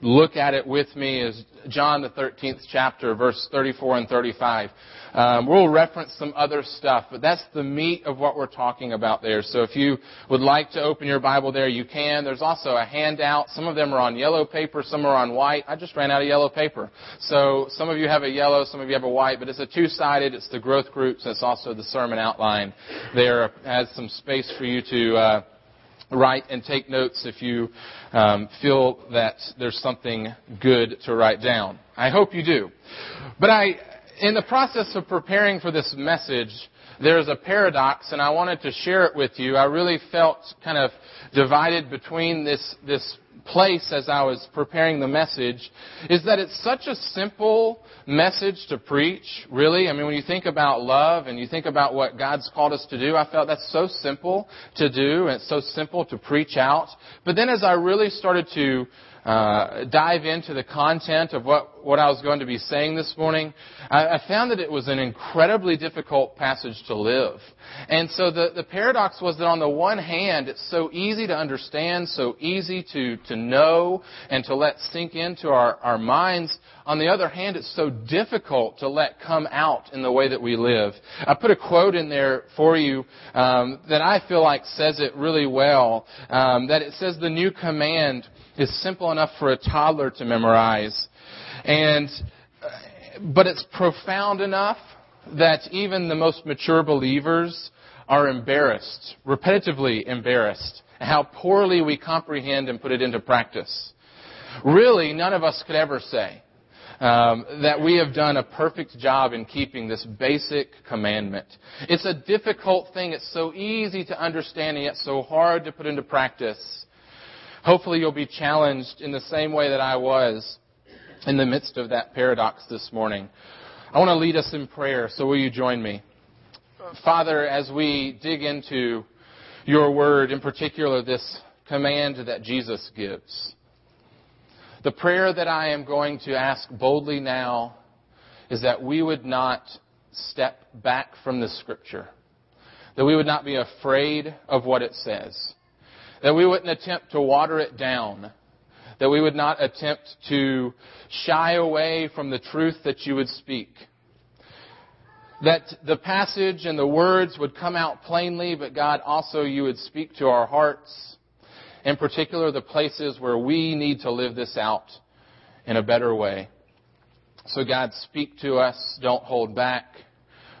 look at it with me is John the 13th chapter, verse 34 and 35. Um, we'll reference some other stuff, but that's the meat of what we're talking about there. So if you would like to open your Bible there, you can. There's also a handout. Some of them are on yellow paper, some are on white. I just ran out of yellow paper. So some of you have a yellow, some of you have a white, but it's a two-sided. It's the growth groups. It's also the sermon outline. There has some space for you to uh, write and take notes if you um, feel that there's something good to write down. I hope you do. But I, in the process of preparing for this message, there's a paradox, and I wanted to share it with you. I really felt kind of divided between this this place as I was preparing the message is that it's such a simple message to preach, really. I mean, when you think about love and you think about what God's called us to do, I felt that's so simple to do and it's so simple to preach out. But then as I really started to uh, dive into the content of what, what I was going to be saying this morning, I, I found that it was an incredibly difficult passage to live. And so the, the paradox was that on the one hand, it's so easy to understand, so easy to, to know, and to let sink into our, our minds. On the other hand, it's so difficult to let come out in the way that we live. I put a quote in there for you um, that I feel like says it really well. Um, that it says the new command is simple enough for a toddler to memorize, and but it's profound enough that even the most mature believers are embarrassed, repetitively embarrassed, how poorly we comprehend and put it into practice. Really, none of us could ever say um, that we have done a perfect job in keeping this basic commandment. It's a difficult thing. It's so easy to understand and yet so hard to put into practice. Hopefully you'll be challenged in the same way that I was in the midst of that paradox this morning. I want to lead us in prayer, so will you join me? Father, as we dig into your word, in particular this command that Jesus gives, the prayer that I am going to ask boldly now is that we would not step back from the scripture, that we would not be afraid of what it says, that we wouldn't attempt to water it down, that we would not attempt to shy away from the truth that you would speak. That the passage and the words would come out plainly, but God also you would speak to our hearts, in particular the places where we need to live this out in a better way. So God, speak to us. Don't hold back.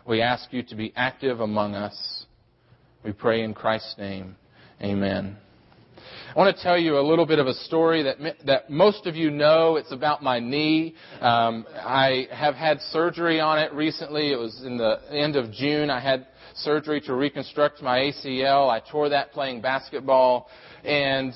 We ask you to be active among us. We pray in Christ's name. Amen. I want to tell you a little bit of a story that that most of you know. It's about my knee. Um, I have had surgery on it recently. It was in the end of June. I had surgery to reconstruct my ACL. I tore that playing basketball, and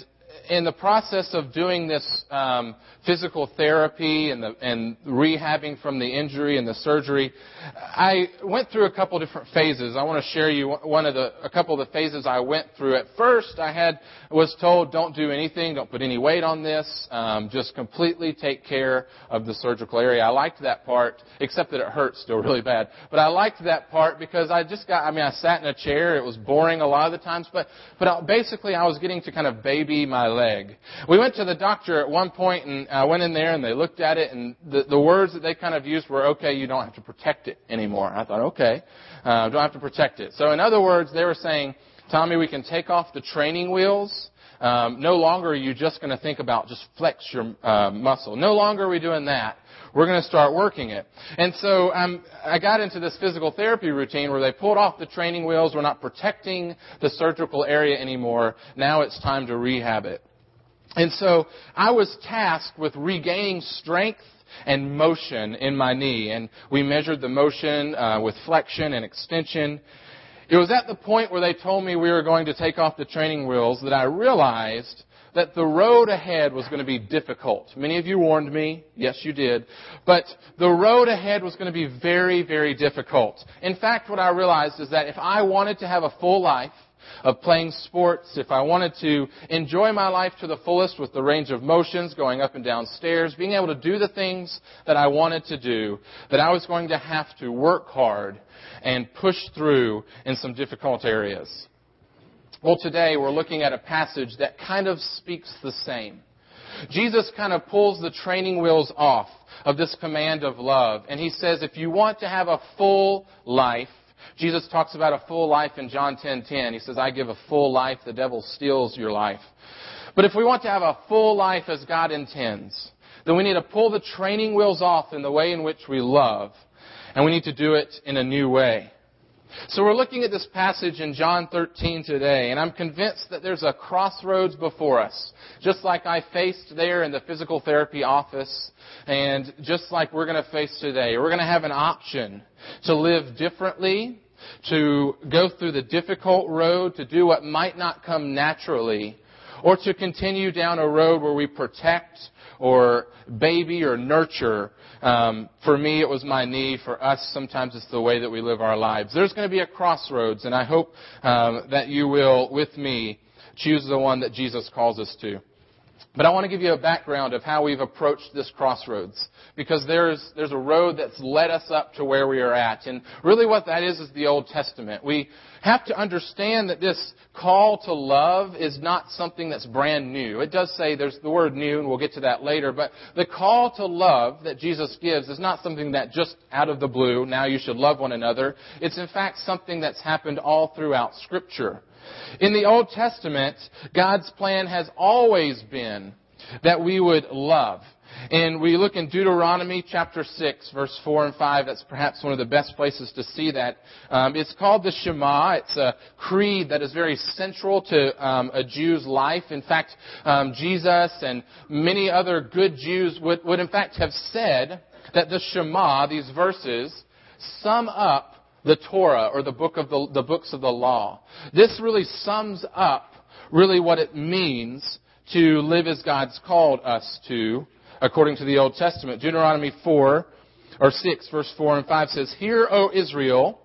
in the process of doing this um, physical therapy and, the, and rehabbing from the injury and the surgery, I went through a couple different phases. I want to share you one of the a couple of the phases I went through. At first, I had was told, "Don't do anything, don't put any weight on this, um, just completely take care of the surgical area." I liked that part, except that it hurt still really bad. But I liked that part because I just got. I mean, I sat in a chair. It was boring a lot of the times, but but basically, I was getting to kind of baby my leg. We went to the doctor at one point, and I went in there, and they looked at it, and the, the words that they kind of used were, "Okay, you don't have to protect it anymore." I thought, "Okay, uh, don't have to protect it." So, in other words, they were saying, "Tommy, we can take off the training wheels." Um, no longer are you just going to think about just flex your uh, muscle. No longer are we doing that. We're going to start working it. And so um, I got into this physical therapy routine where they pulled off the training wheels. We're not protecting the surgical area anymore. Now it's time to rehab it. And so I was tasked with regaining strength and motion in my knee. And we measured the motion uh, with flexion and extension. It was at the point where they told me we were going to take off the training wheels that I realized that the road ahead was going to be difficult. Many of you warned me. Yes, you did. But the road ahead was going to be very, very difficult. In fact, what I realized is that if I wanted to have a full life, of playing sports, if I wanted to enjoy my life to the fullest with the range of motions, going up and down stairs, being able to do the things that I wanted to do, that I was going to have to work hard and push through in some difficult areas. Well, today we're looking at a passage that kind of speaks the same. Jesus kind of pulls the training wheels off of this command of love. And he says, if you want to have a full life, Jesus talks about a full life in John 10:10. 10, 10. He says, "I give a full life, the devil steals your life." But if we want to have a full life as God intends, then we need to pull the training wheels off in the way in which we love, and we need to do it in a new way. So we're looking at this passage in John 13 today, and I'm convinced that there's a crossroads before us. Just like I faced there in the physical therapy office, and just like we're going to face today. We're going to have an option to live differently, to go through the difficult road, to do what might not come naturally, or to continue down a road where we protect or baby or nurture. Um, for me, it was my knee. For us, sometimes it's the way that we live our lives. There's going to be a crossroads, and I hope um, that you will, with me, choose the one that Jesus calls us to. But I want to give you a background of how we've approached this crossroads. Because there's, there's a road that's led us up to where we are at. And really what that is is the Old Testament. We have to understand that this call to love is not something that's brand new. It does say there's the word new, and we'll get to that later. But the call to love that Jesus gives is not something that just out of the blue, now you should love one another. It's in fact something that's happened all throughout Scripture. In the Old Testament, God's plan has always been that we would love. And we look in Deuteronomy chapter 6, verse 4 and 5. That's perhaps one of the best places to see that. Um, it's called the Shema. It's a creed that is very central to um, a Jew's life. In fact, um, Jesus and many other good Jews would, would in fact have said that the Shema, these verses, sum up the Torah or the book of the, the books of the law. This really sums up really what it means to live as God's called us to, according to the Old Testament. Deuteronomy 4 or 6 verse 4 and 5 says, Hear, O Israel,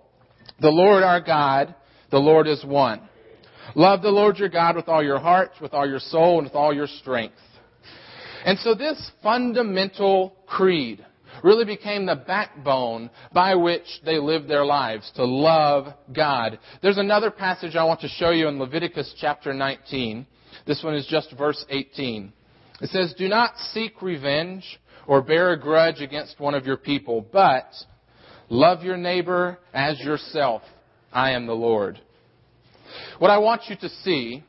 the Lord our God, the Lord is one. Love the Lord your God with all your heart, with all your soul, and with all your strength. And so this fundamental creed really became the backbone by which they lived their lives, to love God. There's another passage I want to show you in Leviticus chapter 19. This one is just verse 18. It says, Do not seek revenge or bear a grudge against one of your people, but love your neighbor as yourself. I am the Lord. What I want you to see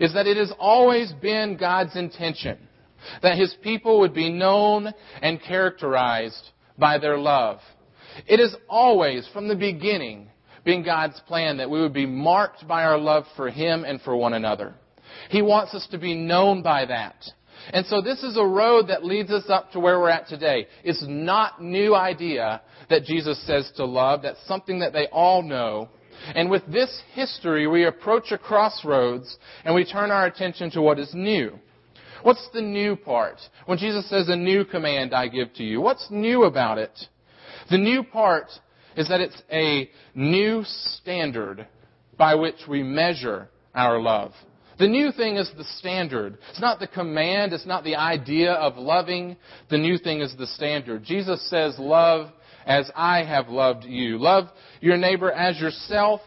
is that it has always been God's intention that his people would be known and characterized by their love. It is always, from the beginning, been God's plan that we would be marked by our love for him and for one another. He wants us to be known by that. And so this is a road that leads us up to where we're at today. It's not new idea that Jesus says to love. That's something that they all know. And with this history, we approach a crossroads and we turn our attention to what is new. What's the new part? When Jesus says, a new command I give to you, what's new about it? The new part is that it's a new standard by which we measure our love. The new thing is the standard. It's not the command, it's not the idea of loving. The new thing is the standard. Jesus says, Love as I have loved you. Love your neighbor as yourself,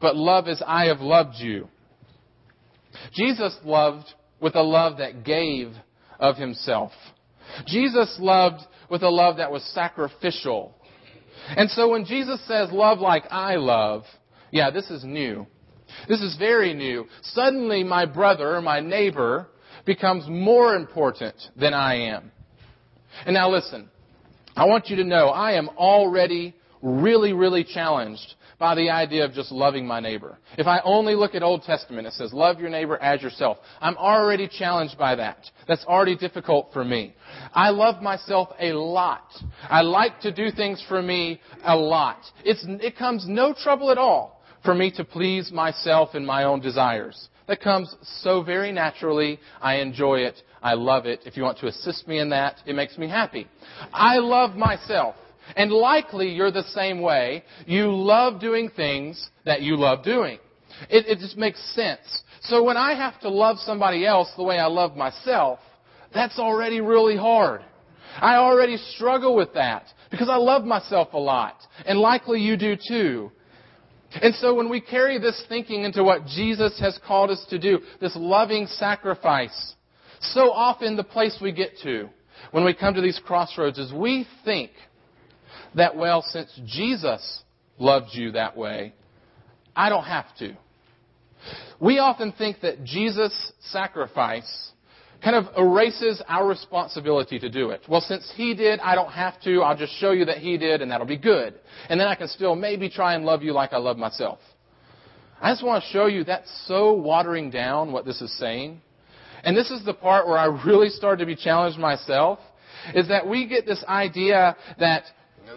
but love as I have loved you. Jesus loved with a love that gave of himself. Jesus loved with a love that was sacrificial. And so when Jesus says, love like I love, yeah, this is new. This is very new. Suddenly my brother, my neighbor, becomes more important than I am. And now listen, I want you to know I am already really, really challenged by the idea of just loving my neighbor. If I only look at Old Testament, it says, love your neighbor as yourself. I'm already challenged by that. That's already difficult for me. I love myself a lot. I like to do things for me a lot. It's, it comes no trouble at all for me to please myself and my own desires. That comes so very naturally. I enjoy it. I love it. If you want to assist me in that, it makes me happy. I love myself. And likely you're the same way. You love doing things that you love doing. It, it just makes sense. So when I have to love somebody else the way I love myself, that's already really hard. I already struggle with that because I love myself a lot. And likely you do too. And so when we carry this thinking into what Jesus has called us to do, this loving sacrifice, So often the place we get to when we come to these crossroads is we think that, well, since Jesus loved you that way, I don't have to. We often think that Jesus' sacrifice kind of erases our responsibility to do it. Well, since he did, I don't have to. I'll just show you that he did, and that'll be good. And then I can still maybe try and love you like I love myself. I just want to show you that's so watering down what this is saying. And this is the part where I really started to be challenged myself, is that we get this idea that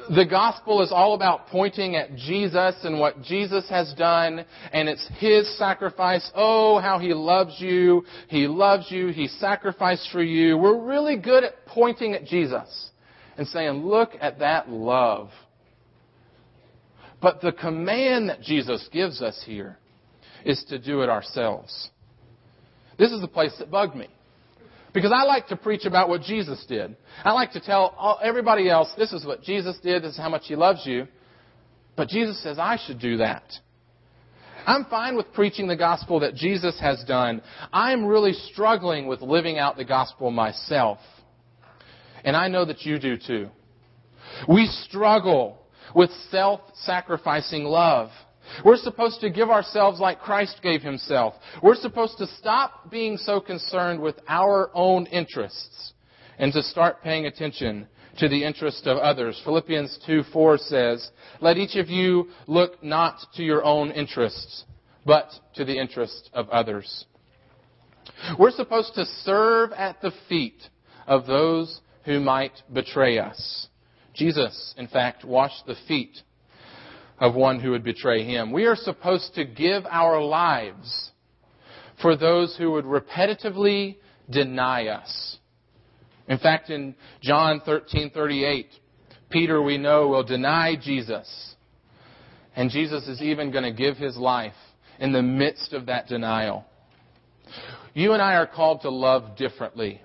the gospel is all about pointing at Jesus and what Jesus has done, and it's His sacrifice. Oh, how He loves you. He loves you. He sacrificed for you. We're really good at pointing at Jesus and saying, look at that love. But the command that Jesus gives us here is to do it ourselves. This is the place that bugged me. Because I like to preach about what Jesus did. I like to tell everybody else, this is what Jesus did, this is how much He loves you. But Jesus says I should do that. I'm fine with preaching the gospel that Jesus has done. I'm really struggling with living out the gospel myself. And I know that you do too. We struggle with self-sacrificing love. We're supposed to give ourselves like Christ gave himself. We're supposed to stop being so concerned with our own interests and to start paying attention to the interest of others. Philippians 2 4 says, Let each of you look not to your own interests, but to the interest of others. We're supposed to serve at the feet of those who might betray us. Jesus, in fact, washed the feet of one who would betray him. We are supposed to give our lives for those who would repetitively deny us. In fact, in John 13:38, Peter we know will deny Jesus. And Jesus is even going to give his life in the midst of that denial. You and I are called to love differently.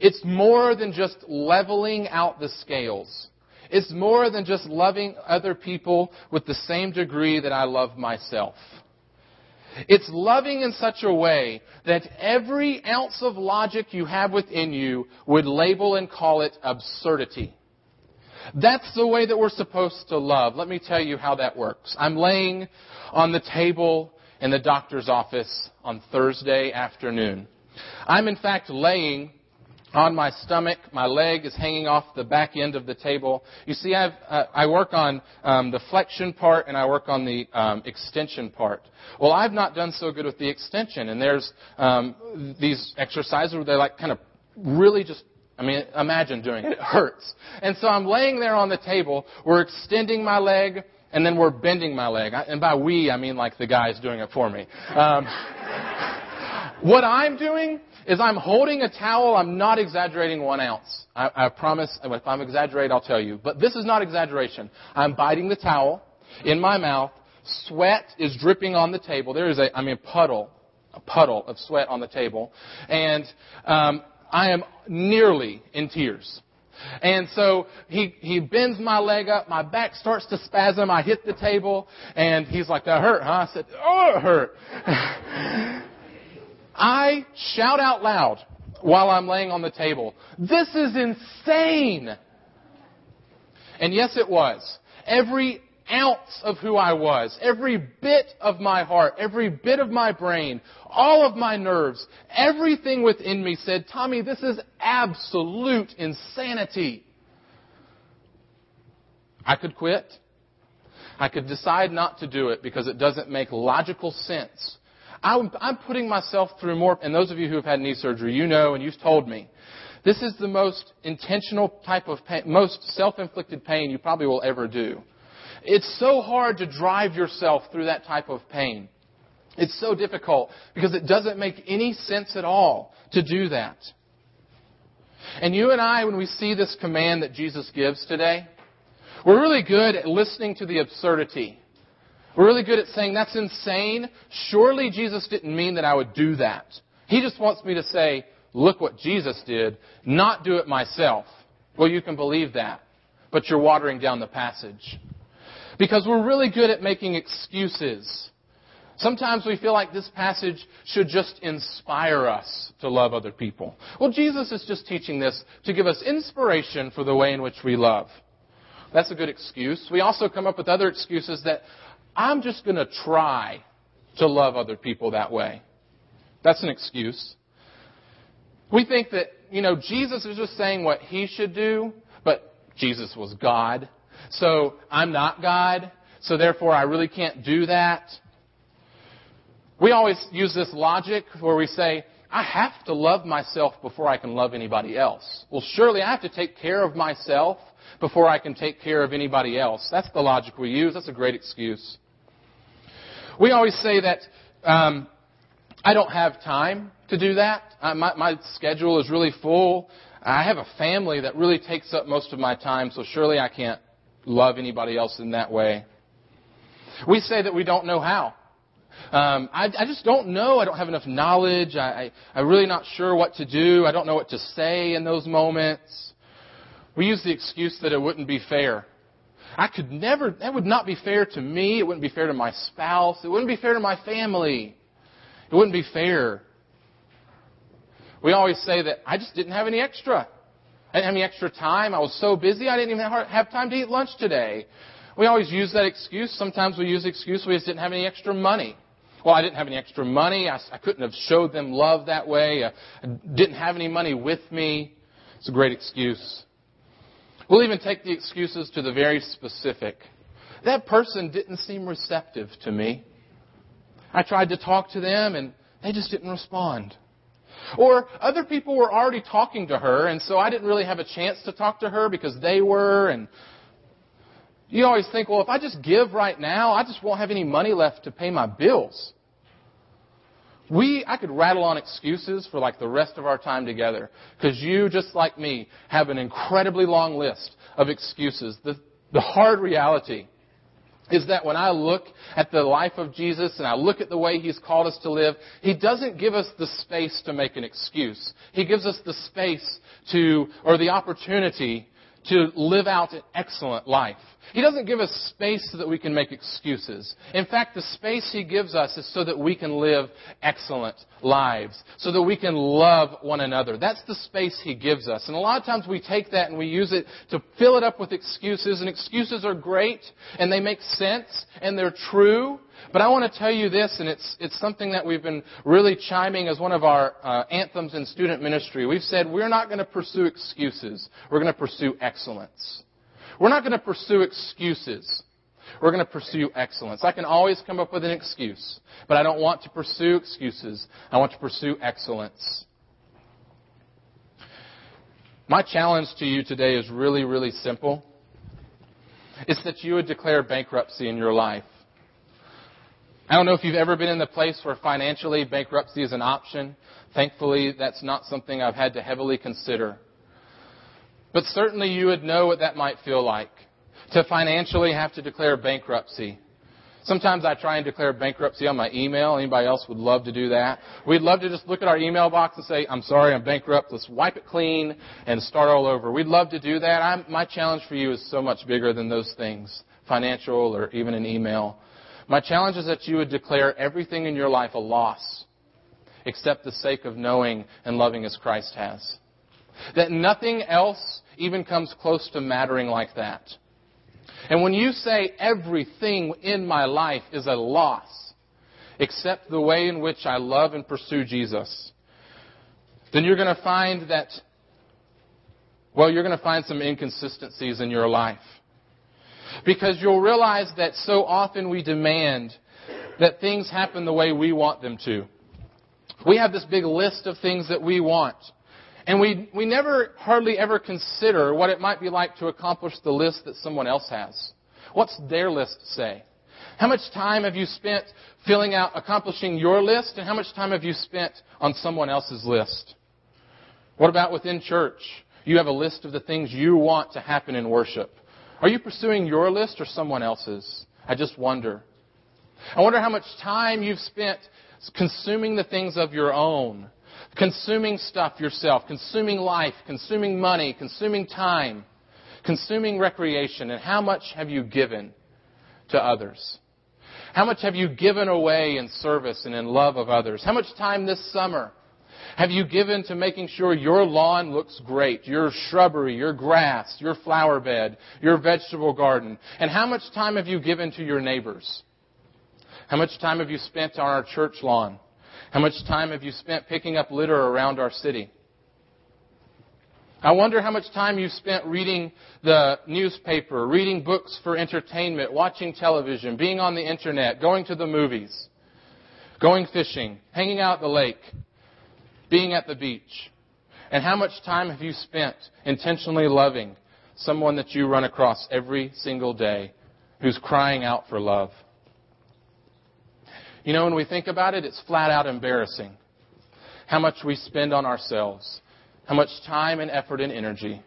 It's more than just leveling out the scales. It's more than just loving other people with the same degree that I love myself. It's loving in such a way that every ounce of logic you have within you would label and call it absurdity. That's the way that we're supposed to love. Let me tell you how that works. I'm laying on the table in the doctor's office on Thursday afternoon. I'm in fact laying on my stomach. My leg is hanging off the back end of the table. You see, uh, I work on um, the flexion part and I work on the um, extension part. Well, I've not done so good with the extension, and there's um, these exercises where they like kind of really just I mean, imagine doing it. It hurts. And so I'm laying there on the table. We're extending my leg, and then we're bending my leg. And by we, I mean like the guy's doing it for me. Um, what I'm doing is I'm holding a towel. I'm not exaggerating one ounce. I, I promise. If I'm exaggerating, I'll tell you. But this is not exaggeration. I'm biting the towel in my mouth. Sweat is dripping on the table. There is a, I mean, a puddle, a puddle of sweat on the table, and um, I am nearly in tears. And so he, he bends my leg up, my back starts to spasm, I hit the table, and he's like, that hurt, huh? I said, oh, it hurt. I shout out loud while I'm laying on the table, This is insane! And yes, it was. Every ounce of who I was, every bit of my heart, every bit of my brain, all of my nerves, everything within me said, Tommy, this is absolute insanity. I could quit. I could decide not to do it because it doesn't make logical sense. I'm, I'm putting myself through more, and those of you who have had knee surgery, you know and you've told me, this is the most intentional type of pain, most self-inflicted pain you probably will ever do. It's so hard to drive yourself through that type of pain. It's so difficult because it doesn't make any sense at all to do that. And you and I, when we see this command that Jesus gives today, we're really good at listening to the absurdity. We're really good at saying, that's insane. Surely Jesus didn't mean that I would do that. He just wants me to say, look what Jesus did, not do it myself. Well, you can believe that, but you're watering down the passage. Because we're really good at making excuses Sometimes we feel like this passage should just inspire us to love other people. Well, Jesus is just teaching this to give us inspiration for the way in which we love. That's a good excuse. We also come up with other excuses that I'm just going to try to love other people that way. That's an excuse. We think that, you know, Jesus is just saying what he should do, but Jesus was God. So I'm not God, so therefore I really can't do that. We always use this logic where we say, I have to love myself before I can love anybody else. Well, surely I have to take care of myself before I can take care of anybody else. That's the logic we use. That's a great excuse. We always say that um, I don't have time to do that. Uh, my, my schedule is really full. I have a family that really takes up most of my time, so surely I can't love anybody else in that way. We say that we don't know how. Um, I, I just don't know. I don't have enough knowledge. I, I, I'm really not sure what to do. I don't know what to say in those moments. We use the excuse that it wouldn't be fair. I could never, that would not be fair to me. It wouldn't be fair to my spouse. It wouldn't be fair to my family. It wouldn't be fair. We always say that I just didn't have any extra. I didn't have any extra time. I was so busy I didn't even have time to eat lunch today. We always use that excuse. Sometimes we use the excuse we just didn't have any extra money. Well, I didn't have any extra money. I, I couldn't have showed them love that way. I, I didn't have any money with me. It's a great excuse. We'll even take the excuses to the very specific. That person didn't seem receptive to me. I tried to talk to them and they just didn't respond. Or other people were already talking to her and so I didn't really have a chance to talk to her because they were and you always think, well, if I just give right now, I just won't have any money left to pay my bills. We, I could rattle on excuses for like the rest of our time together. Because you, just like me, have an incredibly long list of excuses. The, the hard reality is that when I look at the life of Jesus and I look at the way He's called us to live, He doesn't give us the space to make an excuse. He gives us the space to, or the opportunity to live out an excellent life. He doesn't give us space so that we can make excuses. In fact, the space He gives us is so that we can live excellent lives, so that we can love one another. That's the space He gives us. And a lot of times we take that and we use it to fill it up with excuses, and excuses are great, and they make sense, and they're true, but I want to tell you this, and it's, it's something that we've been really chiming as one of our uh, anthems in student ministry. We've said we're not going to pursue excuses. We're going to pursue excellence. We're not going to pursue excuses. We're going to pursue excellence. I can always come up with an excuse, but I don't want to pursue excuses. I want to pursue excellence. My challenge to you today is really, really simple. It's that you would declare bankruptcy in your life. I don't know if you've ever been in the place where financially bankruptcy is an option. Thankfully, that's not something I've had to heavily consider. But certainly you would know what that might feel like to financially have to declare bankruptcy. Sometimes I try and declare bankruptcy on my email. Anybody else would love to do that? We'd love to just look at our email box and say, I'm sorry, I'm bankrupt. Let's wipe it clean and start all over. We'd love to do that. I'm, my challenge for you is so much bigger than those things, financial or even an email. My challenge is that you would declare everything in your life a loss except the sake of knowing and loving as Christ has. That nothing else even comes close to mattering like that. And when you say everything in my life is a loss except the way in which I love and pursue Jesus, then you're going to find that, well, you're going to find some inconsistencies in your life. Because you'll realize that so often we demand that things happen the way we want them to. We have this big list of things that we want. And we, we never hardly ever consider what it might be like to accomplish the list that someone else has. What's their list say? How much time have you spent filling out accomplishing your list and how much time have you spent on someone else's list? What about within church? You have a list of the things you want to happen in worship. Are you pursuing your list or someone else's? I just wonder. I wonder how much time you've spent consuming the things of your own, consuming stuff yourself, consuming life, consuming money, consuming time, consuming recreation, and how much have you given to others? How much have you given away in service and in love of others? How much time this summer have you given to making sure your lawn looks great, your shrubbery, your grass, your flower bed, your vegetable garden? And how much time have you given to your neighbors? How much time have you spent on our church lawn? How much time have you spent picking up litter around our city? I wonder how much time you've spent reading the newspaper, reading books for entertainment, watching television, being on the internet, going to the movies, going fishing, hanging out at the lake, being at the beach. And how much time have you spent intentionally loving someone that you run across every single day who's crying out for love? You know, when we think about it, it's flat out embarrassing how much we spend on ourselves, how much time and effort and energy.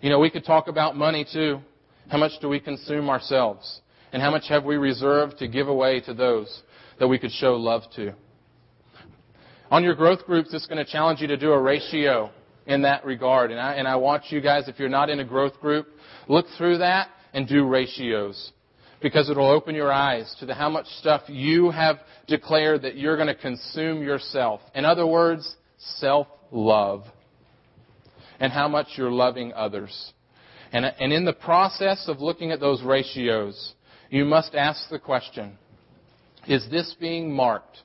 You know, we could talk about money too. How much do we consume ourselves? And how much have we reserved to give away to those that we could show love to? On your growth groups, it's going to challenge you to do a ratio in that regard. And I, and I want you guys, if you're not in a growth group, look through that and do ratios. Because it'll open your eyes to the, how much stuff you have declared that you're going to consume yourself. In other words, self-love. And how much you're loving others. And, and in the process of looking at those ratios, you must ask the question, is this being marked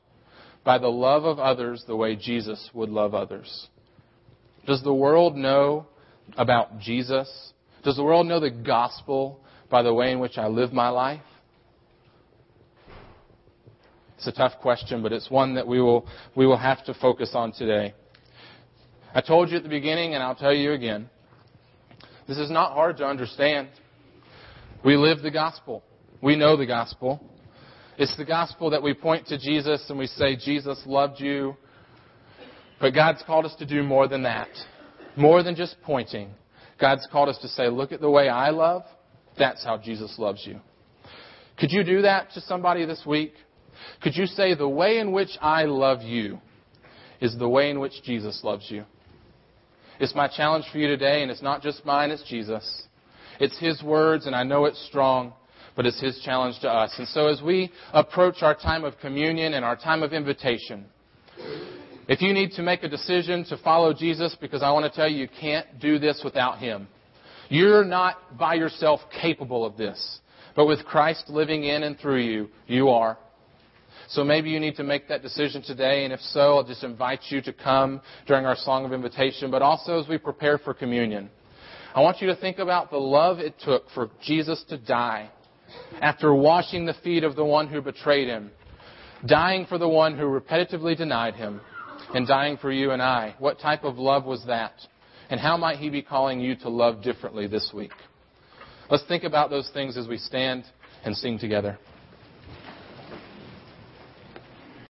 by the love of others the way Jesus would love others? Does the world know about Jesus? Does the world know the gospel by the way in which I live my life? It's a tough question, but it's one that we will, we will have to focus on today. I told you at the beginning, and I'll tell you again, this is not hard to understand. We live the gospel. We know the gospel. It's the gospel that we point to Jesus and we say, Jesus loved you. But God's called us to do more than that. More than just pointing. God's called us to say, look at the way I love. That's how Jesus loves you. Could you do that to somebody this week? Could you say, the way in which I love you is the way in which Jesus loves you? It's my challenge for you today, and it's not just mine, it's Jesus. It's His words, and I know it's strong but it's His challenge to us. And so as we approach our time of communion and our time of invitation, if you need to make a decision to follow Jesus, because I want to tell you, you can't do this without Him. You're not by yourself capable of this. But with Christ living in and through you, you are. So maybe you need to make that decision today, and if so, I'll just invite you to come during our song of invitation, but also as we prepare for communion. I want you to think about the love it took for Jesus to die after washing the feet of the one who betrayed him, dying for the one who repetitively denied him, and dying for you and I. What type of love was that? And how might he be calling you to love differently this week? Let's think about those things as we stand and sing together.